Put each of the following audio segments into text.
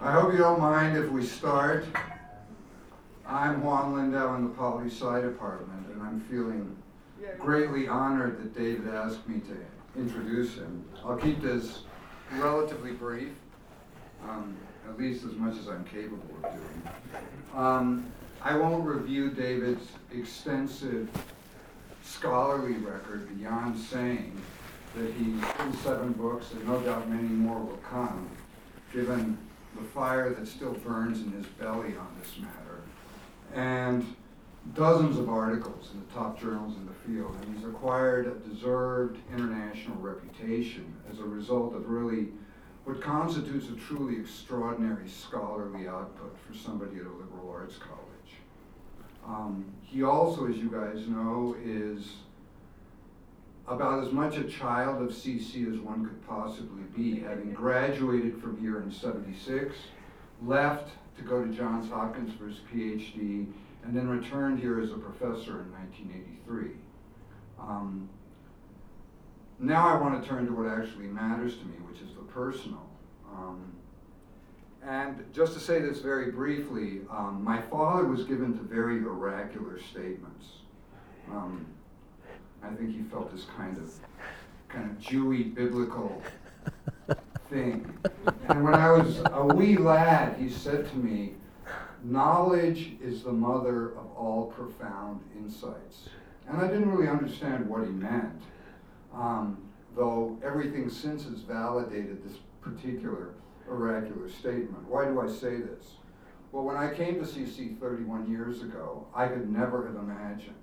I hope you don't mind if we start. I'm Juan Lindau in the Poli Sci Department, and I'm feeling greatly honored that David asked me to introduce him. I'll keep this relatively brief, um, at least as much as I'm capable of doing. Um, I won't review David's extensive scholarly record beyond saying that he's written seven books, and no doubt many more will come, given the fire that still burns in his belly on this matter, and dozens of articles in the top journals in the field, and he's acquired a deserved international reputation as a result of really what constitutes a truly extraordinary scholarly output for somebody at a liberal arts college. Um, he also, as you guys know, is about as much a child of CC as one could possibly be, having graduated from here in 76, left to go to Johns Hopkins for his PhD, and then returned here as a professor in 1983. Um, now I want to turn to what actually matters to me, which is the personal. Um, and just to say this very briefly, um, my father was given to very oracular statements. Um, I think he felt this kind of kind of Jewy biblical thing. And when I was a wee lad, he said to me, Knowledge is the mother of all profound insights. And I didn't really understand what he meant, um, though everything since has validated this particular oracular statement. Why do I say this? Well, when I came to CC 31 years ago, I could never have imagined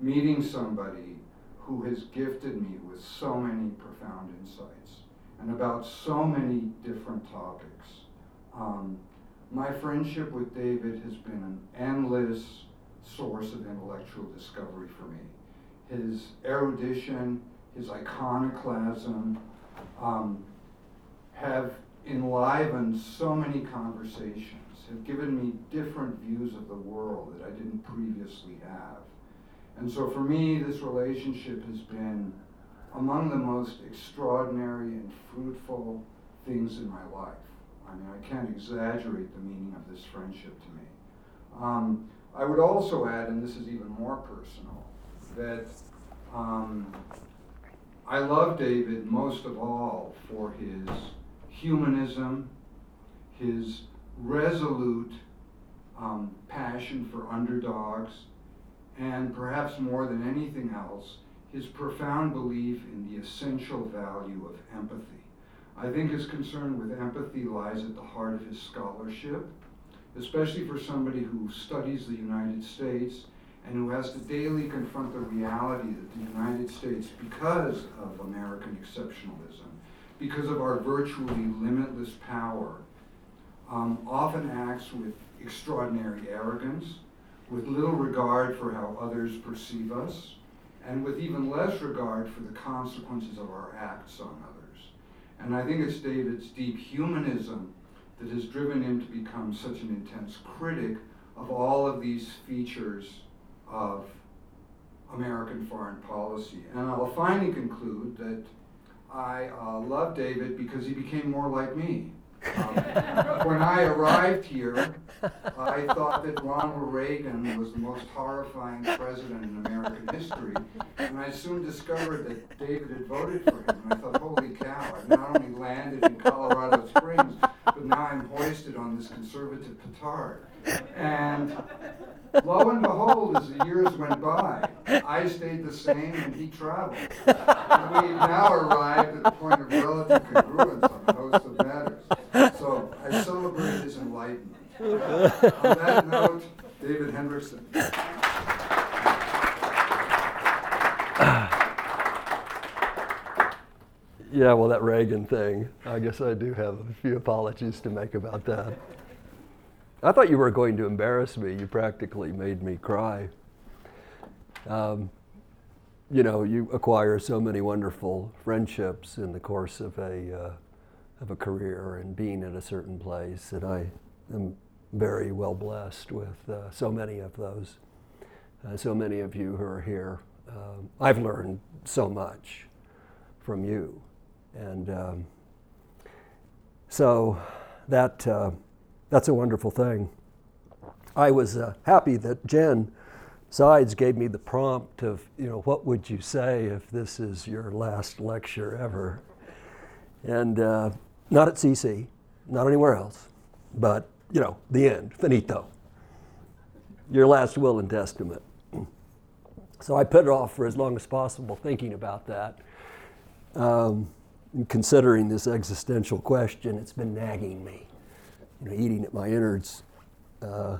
meeting somebody who has gifted me with so many profound insights and about so many different topics. Um, my friendship with David has been an endless source of intellectual discovery for me. His erudition, his iconoclasm um, have enlivened so many conversations, have given me different views of the world that I didn't previously have. And so for me, this relationship has been among the most extraordinary and fruitful things in my life. I mean, I can't exaggerate the meaning of this friendship to me. Um, I would also add, and this is even more personal, that um, I love David most of all for his humanism, his resolute um, passion for underdogs, and perhaps more than anything else, his profound belief in the essential value of empathy. I think his concern with empathy lies at the heart of his scholarship, especially for somebody who studies the United States and who has to daily confront the reality that the United States, because of American exceptionalism, because of our virtually limitless power, um, often acts with extraordinary arrogance, with little regard for how others perceive us, and with even less regard for the consequences of our acts on others. And I think it's David's deep humanism that has driven him to become such an intense critic of all of these features of American foreign policy. And I'll finally conclude that I uh, love David because he became more like me. Um, when I arrived here, I thought that Ronald Reagan was the most horrifying president in American history, and I soon discovered that David had voted for him. And I thought, holy cow, I've not only landed in Colorado Springs, but now I'm hoisted on this conservative petard. And lo and behold, as the years went by, I stayed the same and he traveled. And we've now arrived at the point of relative congruence on a host of matters. So I celebrate his on that note, David Hendrickson. Yeah, well, that Reagan thing, I guess I do have a few apologies to make about that. I thought you were going to embarrass me. You practically made me cry. Um, you know, you acquire so many wonderful friendships in the course of a, uh, of a career and being in a certain place, and I am very well blessed with uh, so many of those. Uh, so many of you who are here. Um, I've learned so much from you. And um, so that, uh, that's a wonderful thing. I was uh, happy that Jen Sides gave me the prompt of, you know, what would you say if this is your last lecture ever? And uh, not at CC, not anywhere else, but, you know, the end, finito. Your last will and testament. So I put it off for as long as possible thinking about that. Um, considering this existential question, it's been nagging me, you know, eating at my innards. Uh,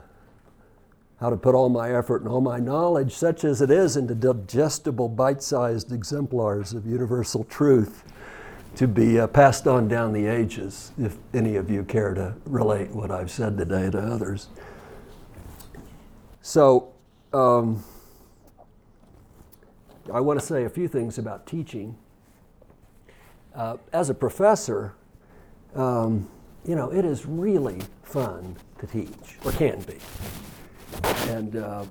how to put all my effort and all my knowledge, such as it is, into digestible, bite sized exemplars of universal truth to be uh, passed on down the ages, if any of you care to relate what I've said today to others. So, um, I want to say a few things about teaching. Uh, as a professor, um, you know, it is really fun to teach, or can be. And uh,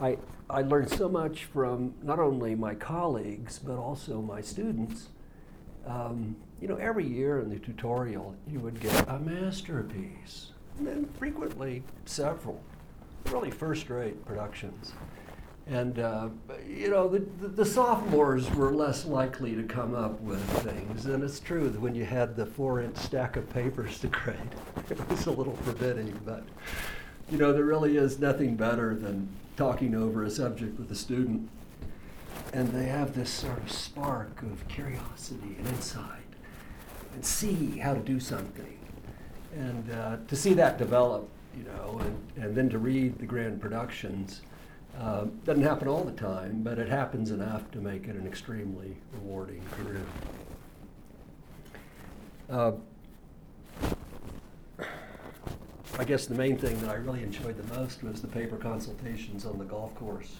I, I learned so much from not only my colleagues, but also my students. Um, you know, every year in the tutorial, you would get a masterpiece, and then frequently several really first rate productions. And, uh, you know, the, the, the, sophomores were less likely to come up with things. And it's true that when you had the four inch stack of papers to grade, it was a little forbidding. But, you know, there really is nothing better than talking over a subject with a student. And they have this sort of spark of curiosity and insight and see how to do something. And uh, to see that develop, you know, and, and then to read the grand productions uh, doesn't happen all the time, but it happens enough to make it an extremely rewarding career. Uh, I guess the main thing that I really enjoyed the most was the paper consultations on the golf course.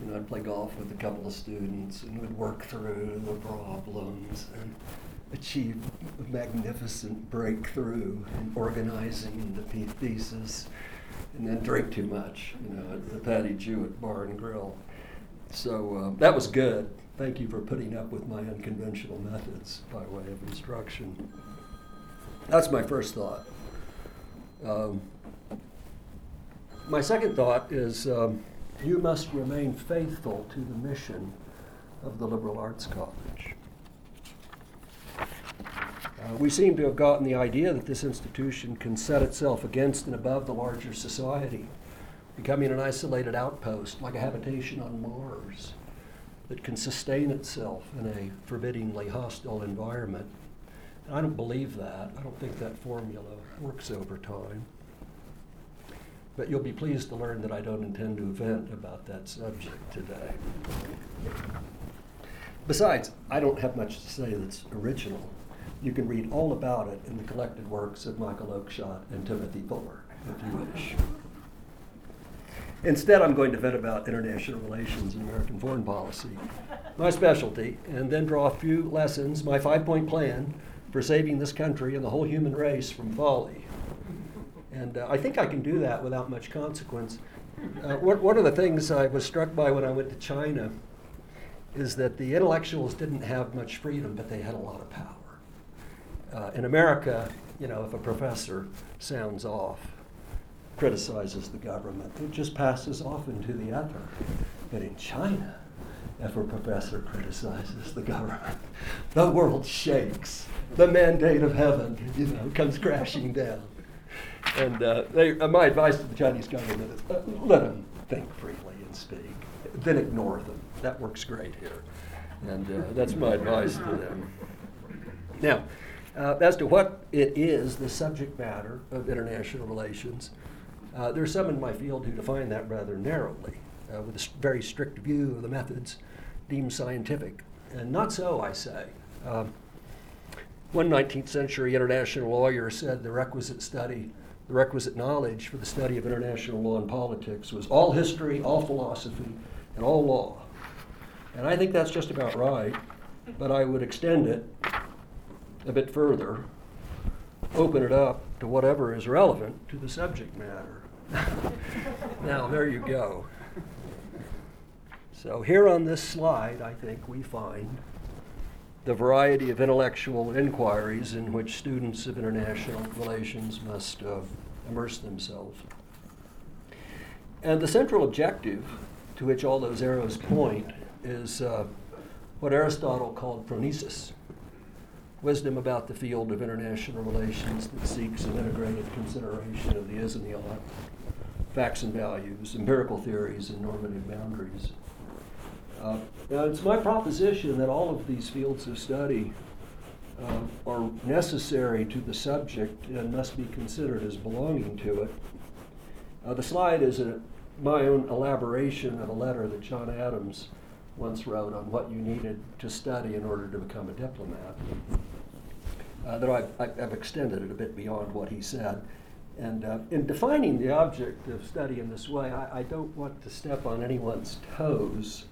You know, I'd play golf with a couple of students and would work through the problems and achieve a magnificent breakthrough in organizing the thesis and then drink too much, you know, at the Patty Jewett Bar and Grill. So uh, that was good. Thank you for putting up with my unconventional methods by way of instruction. That's my first thought. Um, my second thought is um, you must remain faithful to the mission of the Liberal Arts College. Uh, we seem to have gotten the idea that this institution can set itself against and above the larger society, becoming an isolated outpost, like a habitation on Mars, that can sustain itself in a forbiddingly hostile environment. And I don't believe that. I don't think that formula works over time. But you'll be pleased to learn that I don't intend to vent about that subject today. Besides, I don't have much to say that's original. You can read all about it in the collected works of Michael Oakeshott and Timothy Fuller, if you wish. Instead, I'm going to vent about international relations and American foreign policy, my specialty, and then draw a few lessons, my five point plan for saving this country and the whole human race from folly. And uh, I think I can do that without much consequence. Uh, one of the things I was struck by when I went to China is that the intellectuals didn't have much freedom, but they had a lot of power uh, in America, you know, if a professor sounds off, criticizes the government, it just passes off into the ether. But in China, if a professor criticizes the government, the world shakes. The mandate of heaven, you know, comes crashing down. And uh, they, uh, my advice to the Chinese government is uh, let them think freely and speak, then ignore them. That works great here. And uh, that's my advice to them. Now, uh, as to what it is, the subject matter of international relations, uh, there are some in my field who define that rather narrowly, with a very strict view of the methods deemed scientific. And not so, I say. Um, one 19th century international lawyer said the requisite study, the requisite knowledge for the study of international law and politics was all history, all philosophy, and all law. And I think that's just about right, but I would extend it a bit further, open it up to whatever is relevant to the subject matter. now, there you go. So, here on this slide, I think we find the variety of intellectual inquiries in which students of international relations must uh, immerse themselves. And the central objective to which all those arrows point is uh, what Aristotle called phronesis wisdom about the field of international relations that seeks an integrated consideration of the is and the ought, facts and values, empirical theories, and normative boundaries. Uh, now, it's my proposition that all of these fields of study uh, are necessary to the subject and must be considered as belonging to it. Uh, the slide is a, my own elaboration of a letter that John Adams once wrote on what you needed to study in order to become a diplomat. Uh, though I've, I've, extended it a bit beyond what he said. And uh, in defining the object of study in this way, I, I don't want to step on anyone's toes,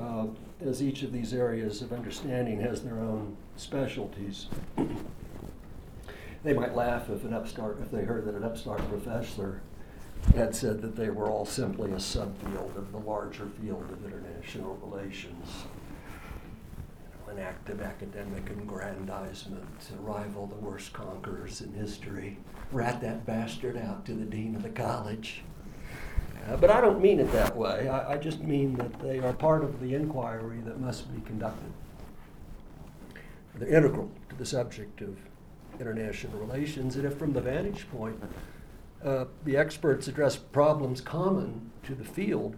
uh, as each of these areas of understanding has their own specialties. they might laugh if an upstart, if they heard that an upstart professor had said that they were all simply a subfield of the larger field of international relations. an act of academic aggrandizement to rival the worst conquerors in history. Rat that bastard out to the dean of the college. Uh, but I don't mean it that way. I, I just mean that they are part of the inquiry that must be conducted. They're integral to the subject of international relations, and if from the vantage point uh, the experts address problems common to the field,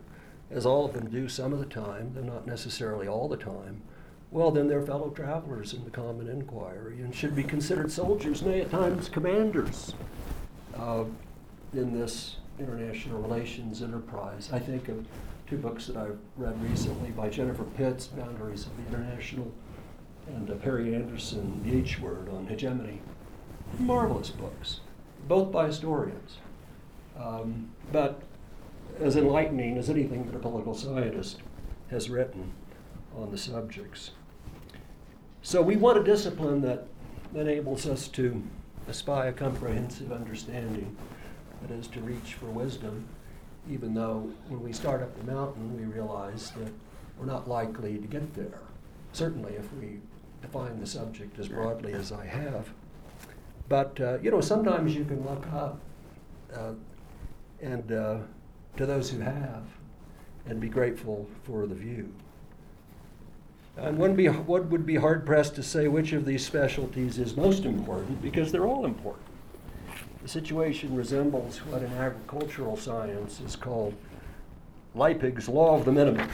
as all of them do some of the time, though not necessarily all the time, well, then they're fellow travelers in the common inquiry and should be considered soldiers, nay, at times commanders uh, in this international relations enterprise. I think of two books that I've read recently by Jennifer Pitts, Boundaries of the International, and uh, Perry Anderson, The H Word on Hegemony. Marvelous books both by historians, um, but as enlightening as anything that a political scientist has written on the subjects. So we want a discipline that enables us to espy a comprehensive understanding, that is, to reach for wisdom, even though when we start up the mountain, we realize that we're not likely to get there. Certainly, if we define the subject as broadly as I have. But uh, you know, sometimes you can look up uh, and uh, to those who have, and be grateful for the view. And one, be, one would be hard pressed to say which of these specialties is most important because they're all important. The situation resembles what in agricultural science is called Liebig's law of the minimum.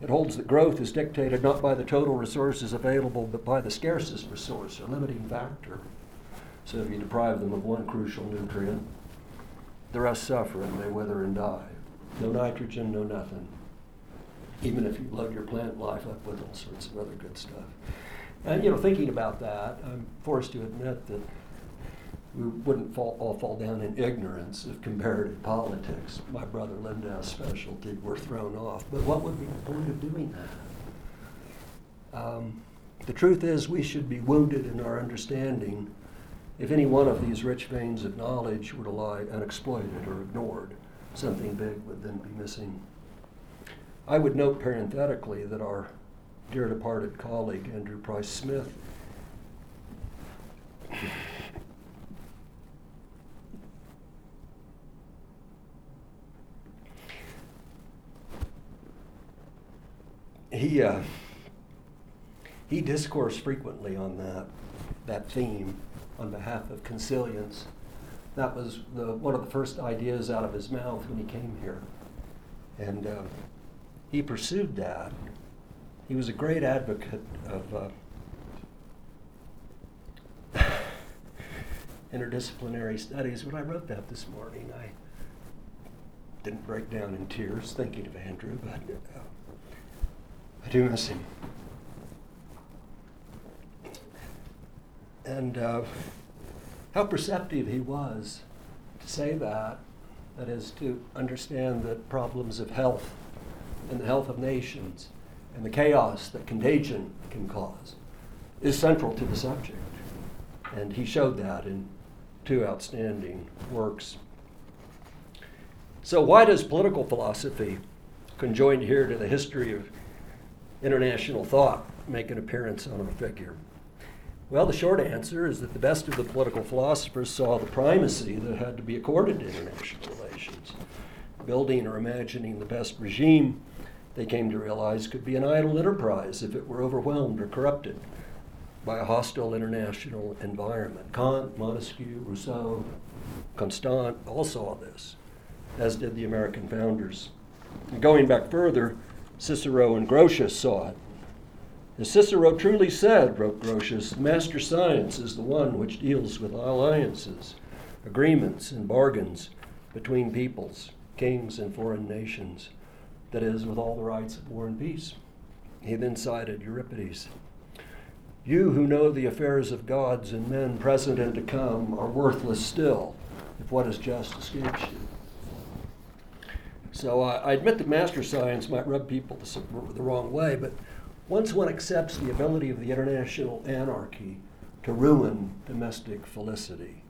It holds that growth is dictated not by the total resources available, but by the scarcest resource, a limiting factor. So if you deprive them of one crucial nutrient, the rest suffer and they wither and die. No nitrogen, no nothing. Even if you load your plant life up with all sorts of other good stuff. And you know, thinking about that, I'm forced to admit that we wouldn't fall, all fall down in ignorance if comparative politics, my brother Lindau's specialty, were thrown off. But what would be the point of doing that? Um, the truth is, we should be wounded in our understanding if any one of these rich veins of knowledge were to lie unexploited or ignored, something big would then be missing. I would note parenthetically that our dear departed colleague, Andrew Price Smith, he uh, he discoursed frequently on that that theme on behalf of consilience. That was the, one of the first ideas out of his mouth when he came here. And uh, he pursued that. He was a great advocate of uh, interdisciplinary studies. When I wrote that this morning, I didn't break down in tears thinking of Andrew, but uh, I do miss him. and uh, how perceptive he was to say that, that is, to understand that problems of health and the health of nations and the chaos that contagion can cause is central to the subject. And he showed that in two outstanding works. So, why does political philosophy conjoined here to the history of international thought make an appearance on our figure? Well, the short answer is that the best of the political philosophers saw the primacy that had to be accorded to international relations. Building or imagining the best regime, they came to realize, could be an idle enterprise if it were overwhelmed or corrupted by a hostile international environment. Kant, Montesquieu, Rousseau, Constant all saw this, as did the American founders. And going back further, Cicero and Grotius saw it. As Cicero truly said, wrote Grotius, master science is the one which deals with alliances, agreements, and bargains between peoples, kings, and foreign nations, that is, with all the rights of war and peace. He then cited Euripides. You who know the affairs of gods and men present and to come are worthless still if what is just escapes you. So uh, I admit that master science might rub people the wrong way, but once one accepts the ability of the international anarchy to ruin domestic felicity,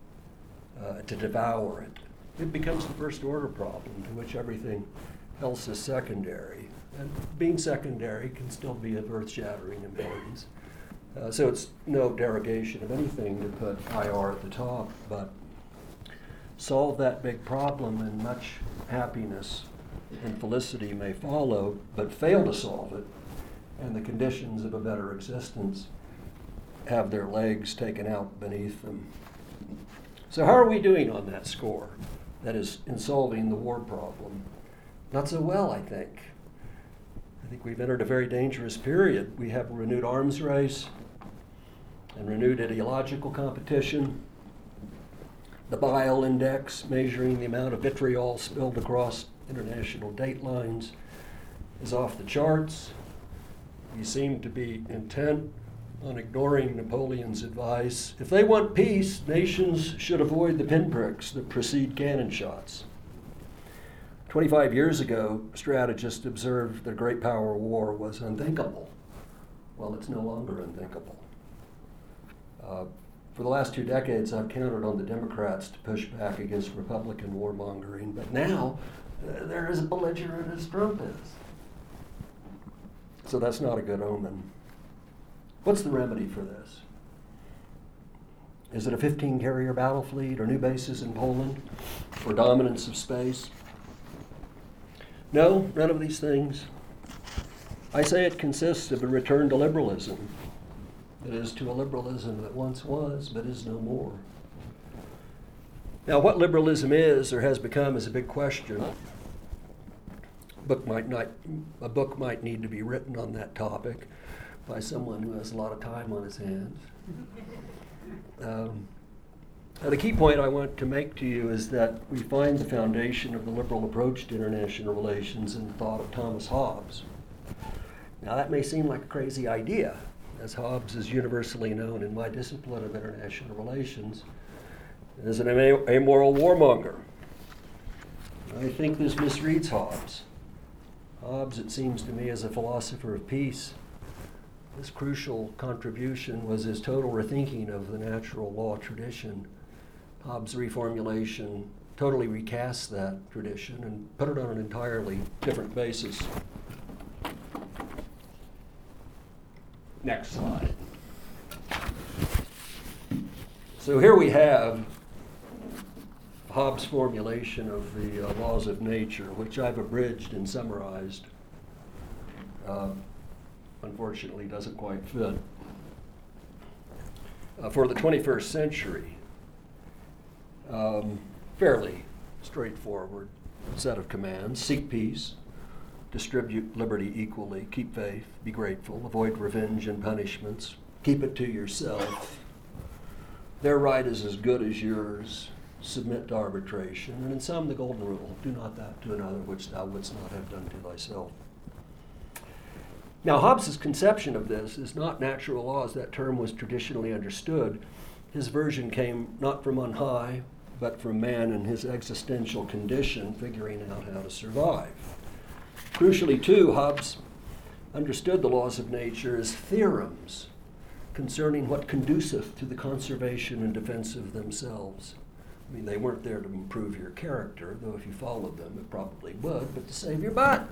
uh, to devour it, it becomes the first order problem to which everything else is secondary. And being secondary can still be of earth shattering importance. Uh, so it's no derogation of anything to put IR at the top, but solve that big problem and much happiness and felicity may follow, but fail to solve it and the conditions of a better existence have their legs taken out beneath them. So, how are we doing on that score? That is, in solving the war problem? Not so well, I think. I think we've entered a very dangerous period. We have a renewed arms race and renewed ideological competition. The bile index, measuring the amount of vitriol spilled across international date lines, is off the charts. He seemed to be intent on ignoring Napoleon's advice. If they want peace, nations should avoid the pinpricks that precede cannon shots. 25 years ago, strategists observed that a great power war was unthinkable. Well, it's no longer unthinkable. Uh, for the last two decades, I've counted on the Democrats to push back against Republican warmongering, but now uh, they're as belligerent as Trump is. So that's not a good omen. What's the remedy for this? Is it a 15 carrier battle fleet or new bases in Poland or dominance of space? No, none of these things. I say it consists of a return to liberalism. That is, to a liberalism that once was but is no more. Now, what liberalism is or has become is a big question book might not, a book might need to be written on that topic by someone who has a lot of time on his hands. Um, now the key point I want to make to you is that we find the foundation of the liberal approach to international relations in the thought of Thomas Hobbes. Now, that may seem like a crazy idea, as Hobbes is universally known in my discipline of international relations as an amoral warmonger. I think this misreads Hobbes. Hobbes, it seems to me, as a philosopher of peace, his crucial contribution was his total rethinking of the natural law tradition. Hobbes' reformulation totally recast that tradition and put it on an entirely different basis. Next slide. So here we have Hobbes' formulation of the uh, laws of nature, which I've abridged and summarized, uh, unfortunately doesn't quite fit. Uh, for the 21st century, um, fairly straightforward set of commands seek peace, distribute liberty equally, keep faith, be grateful, avoid revenge and punishments, keep it to yourself. Their right is as good as yours submit to arbitration, and in some the golden rule, do not that to another which thou wouldst not have done to thyself. Now, Hobbes' conception of this is not natural law as that term was traditionally understood. His version came not from on high, but from man and his existential condition, figuring out how to survive. Crucially, too, Hobbes understood the laws of nature as theorems concerning what conduceth to the conservation and defense of themselves. I mean, they weren't there to improve your character, though if you followed them, it probably would, but to save your butt.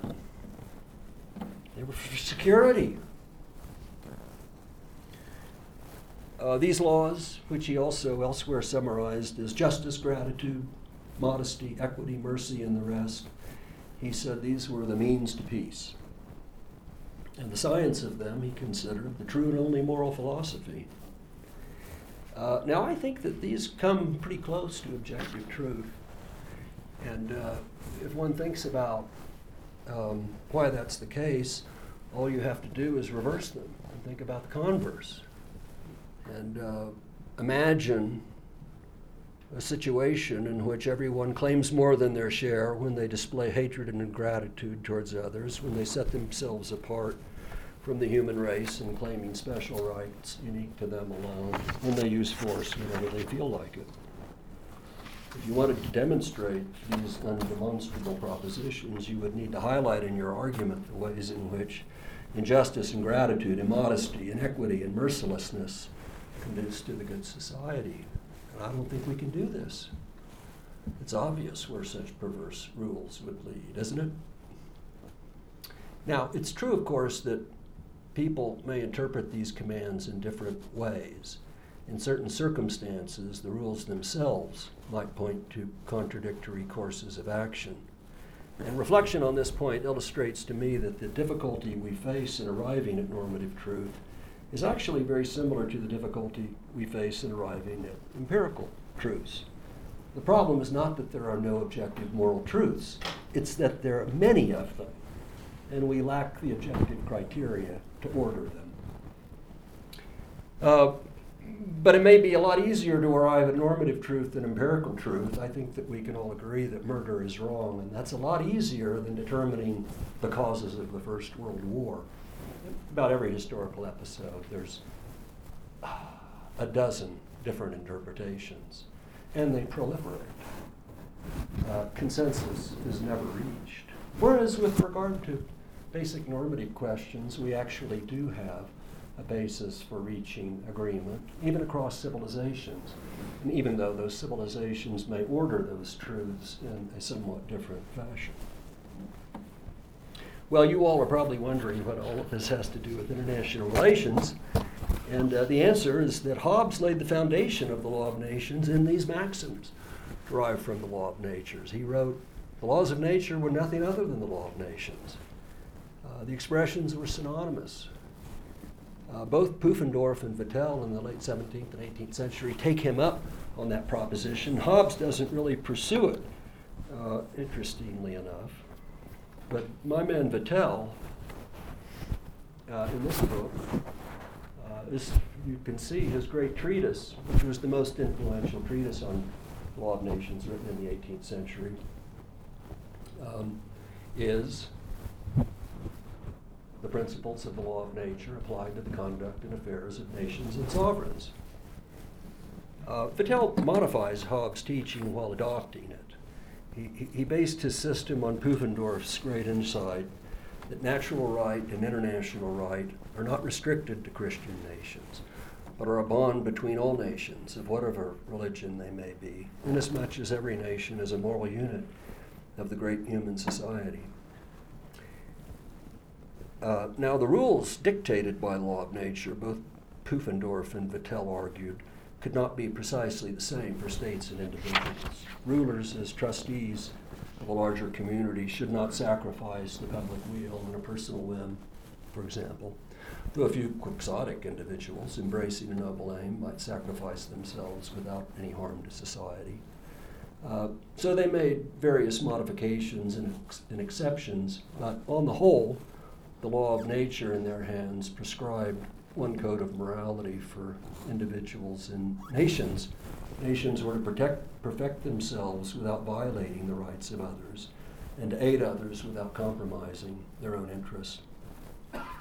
They were for security. Uh, these laws, which he also elsewhere summarized as justice, gratitude, modesty, equity, mercy, and the rest, he said these were the means to peace. And the science of them he considered the true and only moral philosophy. Uh, now, I think that these come pretty close to objective truth. And uh, if one thinks about um, why that's the case, all you have to do is reverse them and think about the converse. And uh, imagine a situation in which everyone claims more than their share when they display hatred and ingratitude towards others, when they set themselves apart from the human race and claiming special rights unique to them alone, when they use force whenever they feel like it. If you wanted to demonstrate these undemonstrable propositions, you would need to highlight in your argument the ways in which injustice and gratitude, immodesty, inequity, and mercilessness conduce to the good society. I don't think we can do this. It's obvious where such perverse rules would lead, isn't it? Now, it's true, of course, that people may interpret these commands in different ways. In certain circumstances, the rules themselves might point to contradictory courses of action. And reflection on this point illustrates to me that the difficulty we face in arriving at normative truth is actually very similar to the difficulty we face in arriving at empirical truths. The problem is not that there are no objective moral truths, it's that there are many of them, and we lack the objective criteria to order them. Uh, but it may be a lot easier to arrive at normative truth than empirical truth. I think that we can all agree that murder is wrong, and that's a lot easier than determining the causes of the First World War about every historical episode, there's a dozen different interpretations, and they proliferate. Uh, consensus is never reached. Whereas, with regard to basic normative questions, we actually do have a basis for reaching agreement, even across civilizations. And even though those civilizations may order those truths in a somewhat different fashion. Well, you all are probably wondering what all of this has to do with international relations. And uh, the answer is that Hobbes laid the foundation of the law of nations in these maxims derived from the law of natures. He wrote, The laws of nature were nothing other than the law of nations. Uh, the expressions were synonymous. Uh, both Pufendorf and Vattel in the late 17th and 18th century take him up on that proposition. Hobbes doesn't really pursue it, uh, interestingly enough. But my man Vattel, uh, in this book, uh, is, you can see his great treatise, which was the most influential treatise on law of nations written in the 18th century, um, is the principles of the law of nature applied to the conduct and affairs of nations and sovereigns. Uh, Vattel modifies Hobbes' teaching while adopting it. He, based his system on Pufendorf's great insight that natural right and international right are not restricted to Christian nations, but are a bond between all nations of whatever religion they may be, inasmuch as every nation is a moral unit of the great human society. Uh, now, the rules dictated by law of nature, both Pufendorf and Vattel argued, could not be precisely the same for states and individuals. Rulers, as trustees of a larger community, should not sacrifice the public weal on a personal whim, for example. Though a few quixotic individuals embracing a noble aim might sacrifice themselves without any harm to society. Uh, so they made various modifications and, ex- and exceptions, but on the whole, the law of nature in their hands prescribed one code of morality for individuals and nations. Nations were to protect, perfect themselves without violating the rights of others, and to aid others without compromising their own interests.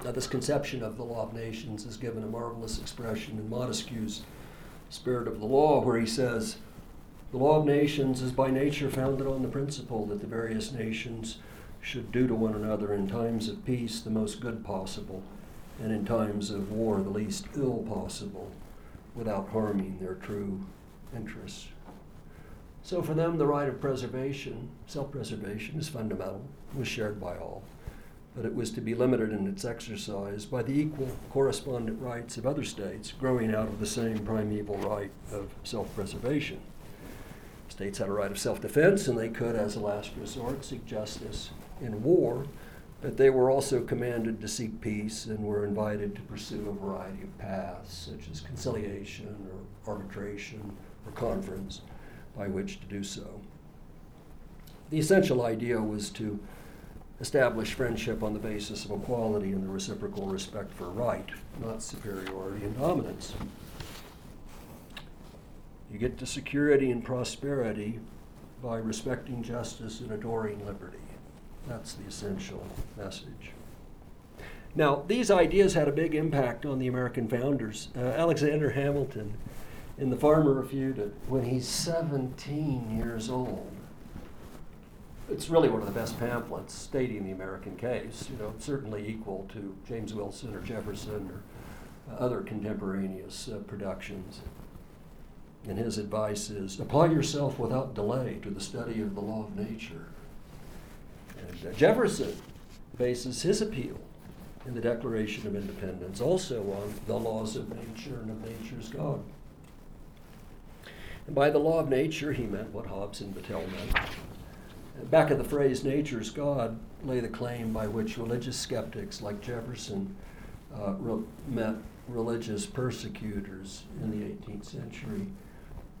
Now, this conception of the law of nations is given a marvelous expression in Montesquieu's Spirit of the Law, where he says, The law of nations is by nature founded on the principle that the various nations should do to one another in times of peace the most good possible and in times of war the least ill possible without harming their true interests. So for them, the right of preservation, self preservation, is fundamental, was shared by all. but it was to be limited in its exercise by the equal correspondent rights of other states growing out of the same primeval right of self preservation. States had a right of self defense, and they could, as a last resort, seek justice in war, but they were also commanded to seek peace and were invited to pursue a variety of paths, such as conciliation or arbitration or conference, by which to do so. The essential idea was to establish friendship on the basis of equality and the reciprocal respect for right, not superiority and dominance. You get to security and prosperity by respecting justice and adoring liberty. That's the essential message. Now, these ideas had a big impact on the American founders. Uh, Alexander Hamilton, in the Farmer Refuted, when he's 17 years old, it's really one of the best pamphlets stating the American case, you know, certainly equal to James Wilson or Jefferson or uh, other contemporaneous uh, productions. And his advice is apply yourself without delay to the study of the law of nature. Jefferson bases his appeal in the Declaration of Independence also on the laws of nature and of nature's God. And by the law of nature, he meant what Hobbes and Vattel meant Back of the phrase nature's God lay the claim by which religious skeptics like Jefferson uh, re- met religious persecutors in the 18th century.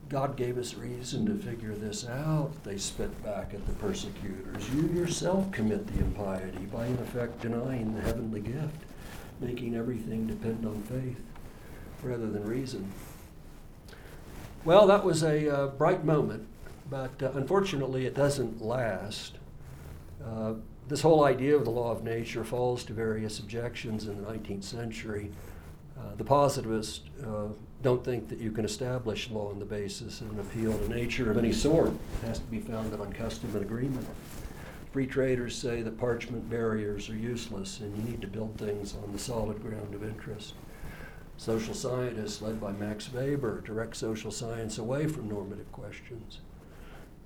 God gave us reason to figure this out, they spit back at the persecutors. You yourself commit the impiety by, in effect, denying the heavenly gift, making everything depend on faith rather than reason. Well, that was a uh, bright moment but uh, unfortunately, it doesn't last. Uh, this whole idea of the law of nature falls to various objections in the 19th century. Uh, the positivist uh, don't think that you can establish law on the basis of an appeal to nature of any sort. It has to be founded on custom and agreement. Free traders say that parchment barriers are useless and you need to build things on the solid ground of interest. Social scientists, led by Max Weber, direct social science away from normative questions.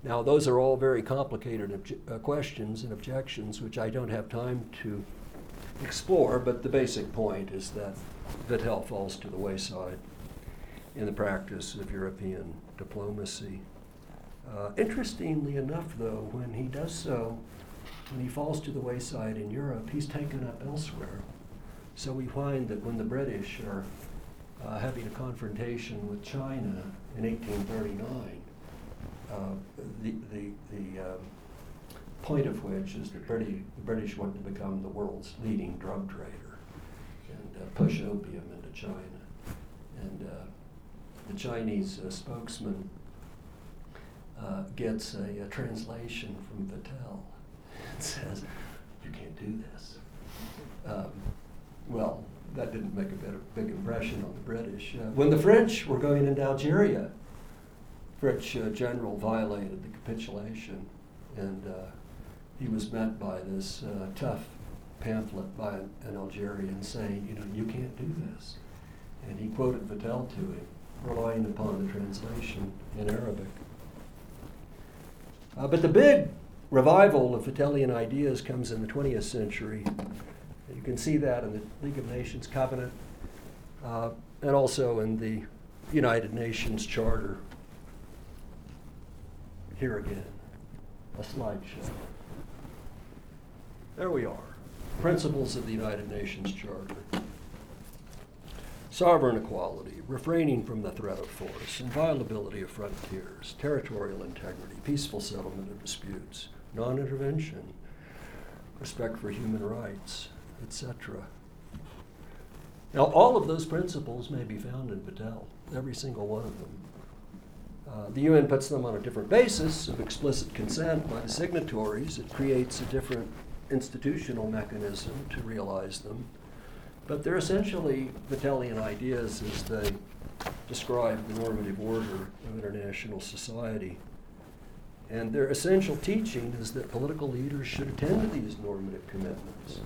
Now, those are all very complicated obje- uh, questions and objections, which I don't have time to explore, but the basic point is that Vattel falls to the wayside in the practice of European diplomacy. Uh, interestingly enough, though, when he does so, when he falls to the wayside in Europe, he's taken up elsewhere. So we find that when the British are uh, having a confrontation with China in 1839, uh, the, the, the um, point of which is that the British want to become the world's leading drug trader and uh, push opium into China. And uh, the Chinese uh, spokesman uh, gets a, a, translation from Vattel and says, You can't do this. Um, well, that didn't make a of, big impression on the British. Uh, when the French were going into Algeria, French uh, general violated the capitulation, and uh, he was met by this uh, tough pamphlet by an, an, Algerian saying, you know, you can't do this. And he quoted Vattel to him, relying upon the translation in Arabic. Uh, but the big revival of Vattellian ideas comes in the 20th century. You can see that in the League of Nations Covenant uh, and also in the United Nations Charter here again, a slideshow. There we are. Principles of the United Nations Charter. Sovereign equality, refraining from the threat of force, inviolability of frontiers, territorial integrity, peaceful settlement of disputes, non intervention, respect for human rights, etc. Now, all of those principles may be found in Vattel, every single one of them. Uh, the UN puts them on a different basis of explicit consent by the signatories. It creates a different institutional mechanism to realize them. But they're essentially Vattellian ideas as they describe the normative order of international society. And their essential teaching is that political leaders should attend to these normative commitments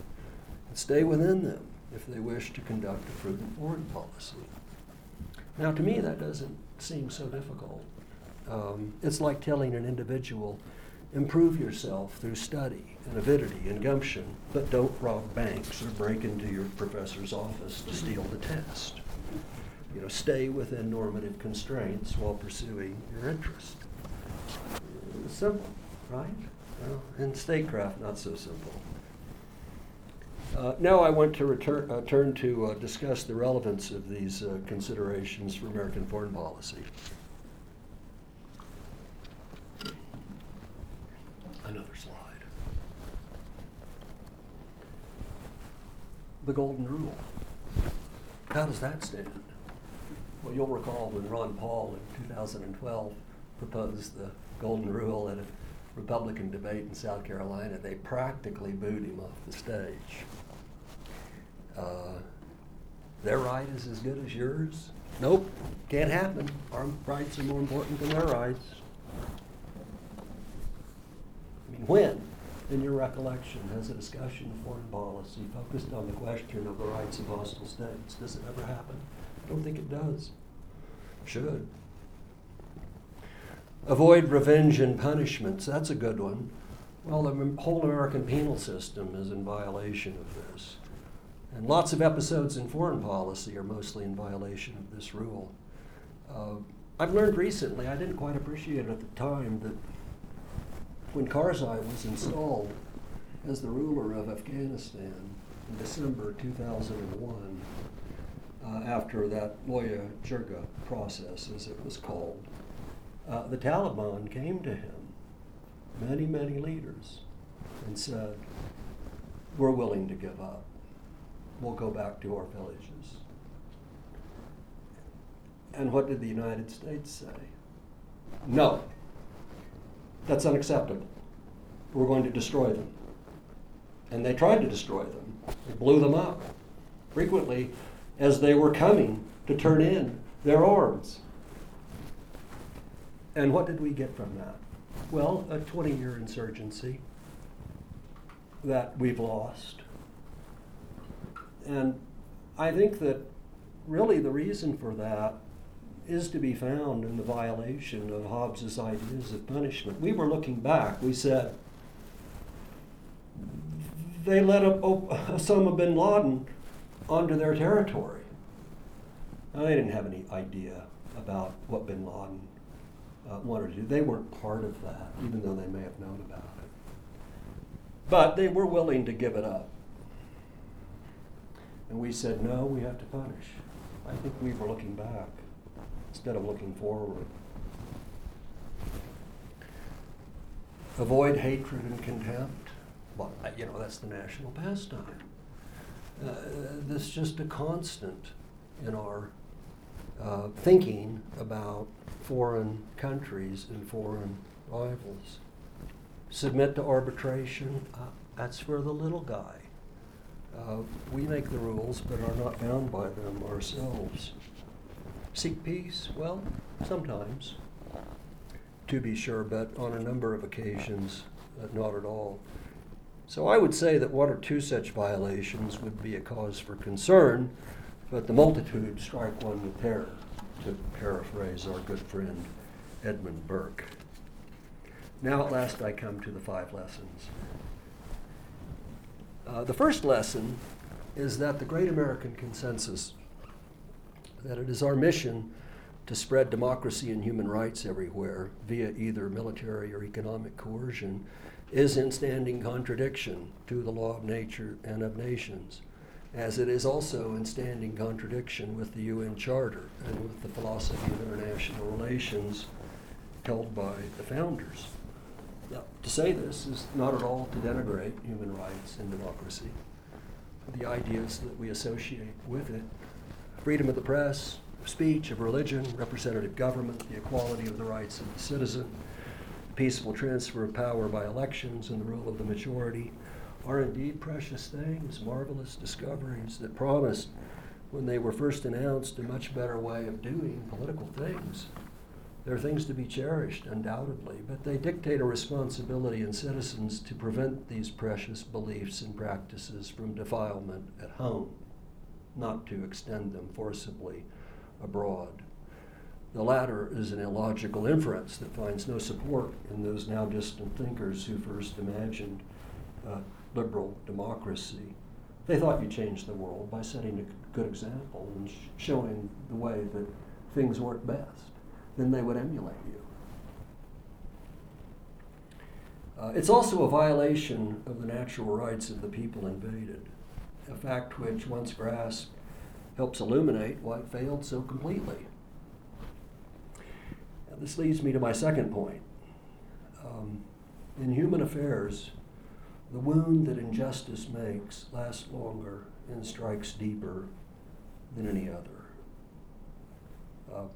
and stay within them if they wish to conduct a prudent foreign policy. Now, to me, that doesn't seem so difficult. Um, it's like telling an individual, Improve yourself through study and avidity and gumption, but don't rob banks or break into your professor's office to steal the test. You know, stay within normative constraints while pursuing your interest. Simple, right? Well, in statecraft, not so simple. Uh, now I want to return, uh, turn to uh, discuss the relevance of these uh, considerations for American foreign policy. Another slide. The Golden Rule. How does that stand? Well, you'll recall when Ron Paul in 2012 proposed the Golden Rule at a Republican debate in South Carolina, they practically booed him off the stage. Uh, their right is as good as yours? Nope, can't happen. Our rights are more important than their rights. I mean, when, in your recollection, has a discussion of foreign policy focused on the question of the rights of hostile states? Does it ever happen? I don't think it does. Should. Avoid revenge and punishments. That's a good one. Well, the whole American penal system is in violation of this. And lots of episodes in foreign policy are mostly in violation of this rule. Uh, I've learned recently, I didn't quite appreciate it at the time, that when Karzai was installed as the ruler of Afghanistan in December 2001, uh, after that Loya Jirga process, as it was called, uh, the Taliban came to him, many, many leaders, and said, We're willing to give up. We'll go back to our villages. And what did the United States say? No, that's unacceptable. We're going to destroy them. And they tried to destroy them, they blew them up. Frequently, as they were coming to turn in their arms. And what did we get from that? Well, a 20 year insurgency that we've lost. And I think that really the reason for that is to be found in the violation of Hobbes's ideas of punishment. We were looking back, we said, they let up Osama bin Laden onto their territory. Now, they didn't have any idea about what bin Laden uh, wanted to do. They weren't part of that, even though they may have known about it. But they were willing to give it up. And we said, no, we have to punish. I think we were looking back instead of looking forward. Avoid hatred and contempt. Well, you know, that's the national pastime. Uh, this is just a constant in our uh, thinking about foreign countries and foreign rivals. Submit to arbitration, uh, that's for the little guy. Uh, we make the rules but are not bound by them ourselves. Seek peace? Well, sometimes, to be sure, but on a number of occasions, uh, not at all. So I would say that one or two such violations would be a cause for concern, but the multitude strike one with terror to paraphrase our good friend Edmund Burke. Now, at last, I come to the five lessons. Uh, the first lesson is that the great American consensus that it is our mission to spread democracy and human rights everywhere via either military or economic coercion is in standing contradiction to the law of nature and of nations as it is also in standing contradiction with the UN Charter and with the philosophy of international relations held by the founders. Now, to say this is not at all to denigrate human rights and democracy. The ideas that we associate with it freedom of the press, of speech, of religion, representative government, the equality of the rights of the citizen, the peaceful transfer of power by elections, and the rule of the majority are indeed precious things, marvelous discoveries that promised, when they were first announced, a much better way of doing political things. They're things to be cherished, undoubtedly, but they dictate a responsibility in citizens to prevent these precious beliefs and practices from defilement at home, not to extend them forcibly abroad. The latter is an illogical inference that finds no support in those now distant thinkers who first imagined uh, liberal democracy. They thought you changed the world by setting a good example and sh- showing the way that things work best. Then they would emulate you. Uh, it's also a violation of the natural rights of the people invaded, a fact which, once grasped, helps illuminate why it failed so completely. This leads me to my second point. Um, in human affairs, the wound that injustice makes lasts longer and strikes deeper than any other. Uh,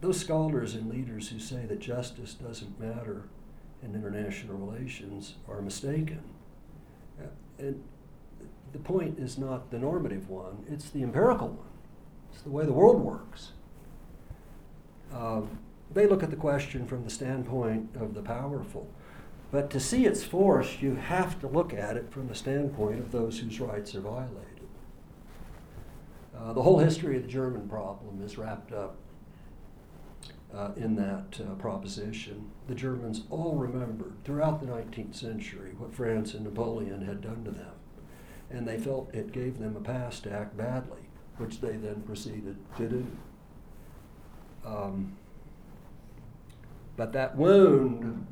those scholars and leaders who say that justice doesn't matter in international relations are mistaken. Uh, and the point is not the normative one, it's the empirical one. It's the way the world works. Um, they look at the question from the standpoint of the powerful. But to see its force, you have to look at it from the standpoint of those whose rights are violated. Uh, the whole history of the German problem is wrapped up uh, in that uh, proposition. The Germans all remembered throughout the 19th century what France and Napoleon had done to them. And they felt it gave them a pass to act badly, which they then proceeded to do. Um, but that wound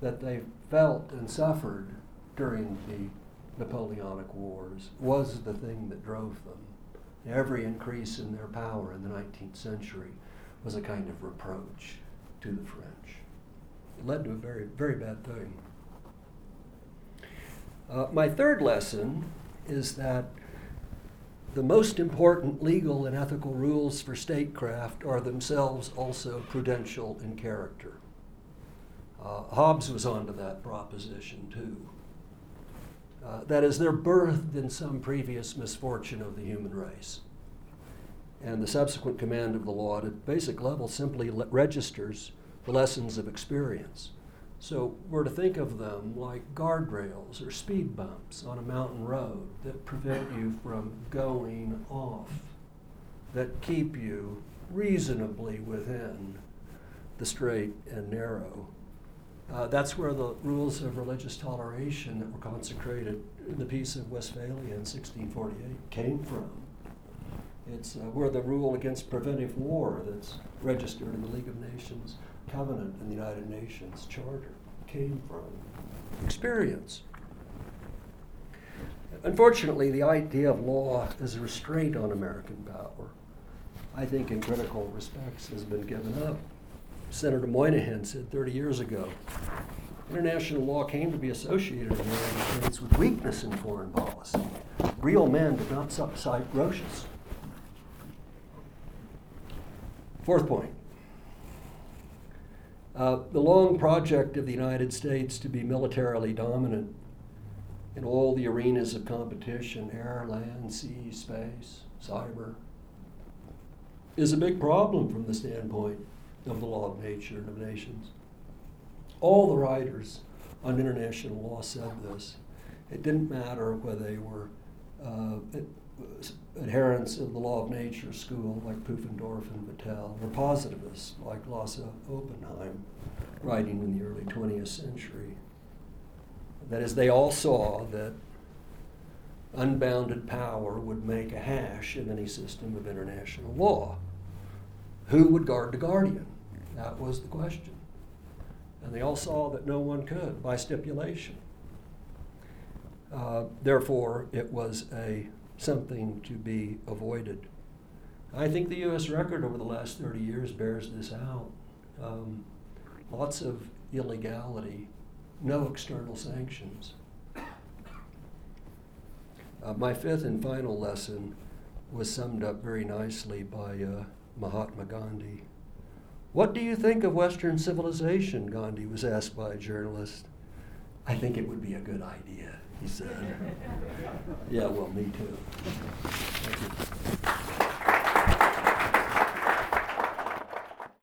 that they felt and suffered during the Napoleonic Wars was the thing that drove them. Every increase in their power in the 19th century was a kind of reproach to the French. It led to a very, very bad thing. Uh, my third lesson is that the most important legal and ethical rules for statecraft are themselves also prudential in character. Uh, Hobbes was onto that proposition too. Uh, that is, they're birthed in some previous misfortune of the human race. And the subsequent command of the law at a basic level simply le- registers the lessons of experience. So we're to think of them like guardrails or speed bumps on a mountain road that prevent you from going off, that keep you reasonably within the straight and narrow. Uh, that's where the rules of religious toleration that were consecrated in the Peace of Westphalia in 1648 came from. It's uh, where the rule against preventive war that's registered in the League of Nations covenant in the United Nations Charter came from experience. Unfortunately, the idea of law as a restraint on American power, I think, in critical respects, has been given up. Senator Moynihan said 30 years ago international law came to be associated in the United States with weakness in foreign policy. Real men did not subside Grotius. Fourth point uh, the long project of the United States to be militarily dominant in all the arenas of competition air, land, sea, space, cyber is a big problem from the standpoint of the law of nature and of nations. All the writers on international law said this. It didn't matter whether they were uh, adherents of the law of nature school like Pufendorf and Vattel, or positivists like Lassa Oppenheim, writing in the early 20th century. That is, they all saw that unbounded power would make a hash of any system of international law. Who would guard the guardian? That was the question. And they all saw that no one could by stipulation. Uh, therefore, it was a something to be avoided. I think the U.S. record over the last 30 years bears this out. Um, lots of illegality, no external sanctions. Uh, my fifth and final lesson was summed up very nicely by uh, Mahatma Gandhi. What do you think of Western civilization? Gandhi was asked by a journalist. I think it would be a good idea, he said. Yeah, well, me too.